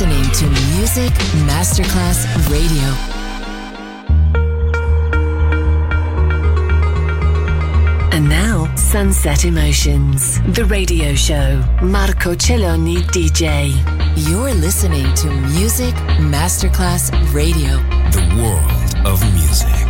listening to Music Masterclass Radio. And now, Sunset Emotions, the radio show. Marco Celloni DJ. You're listening to Music Masterclass Radio, the world of music.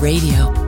Radio.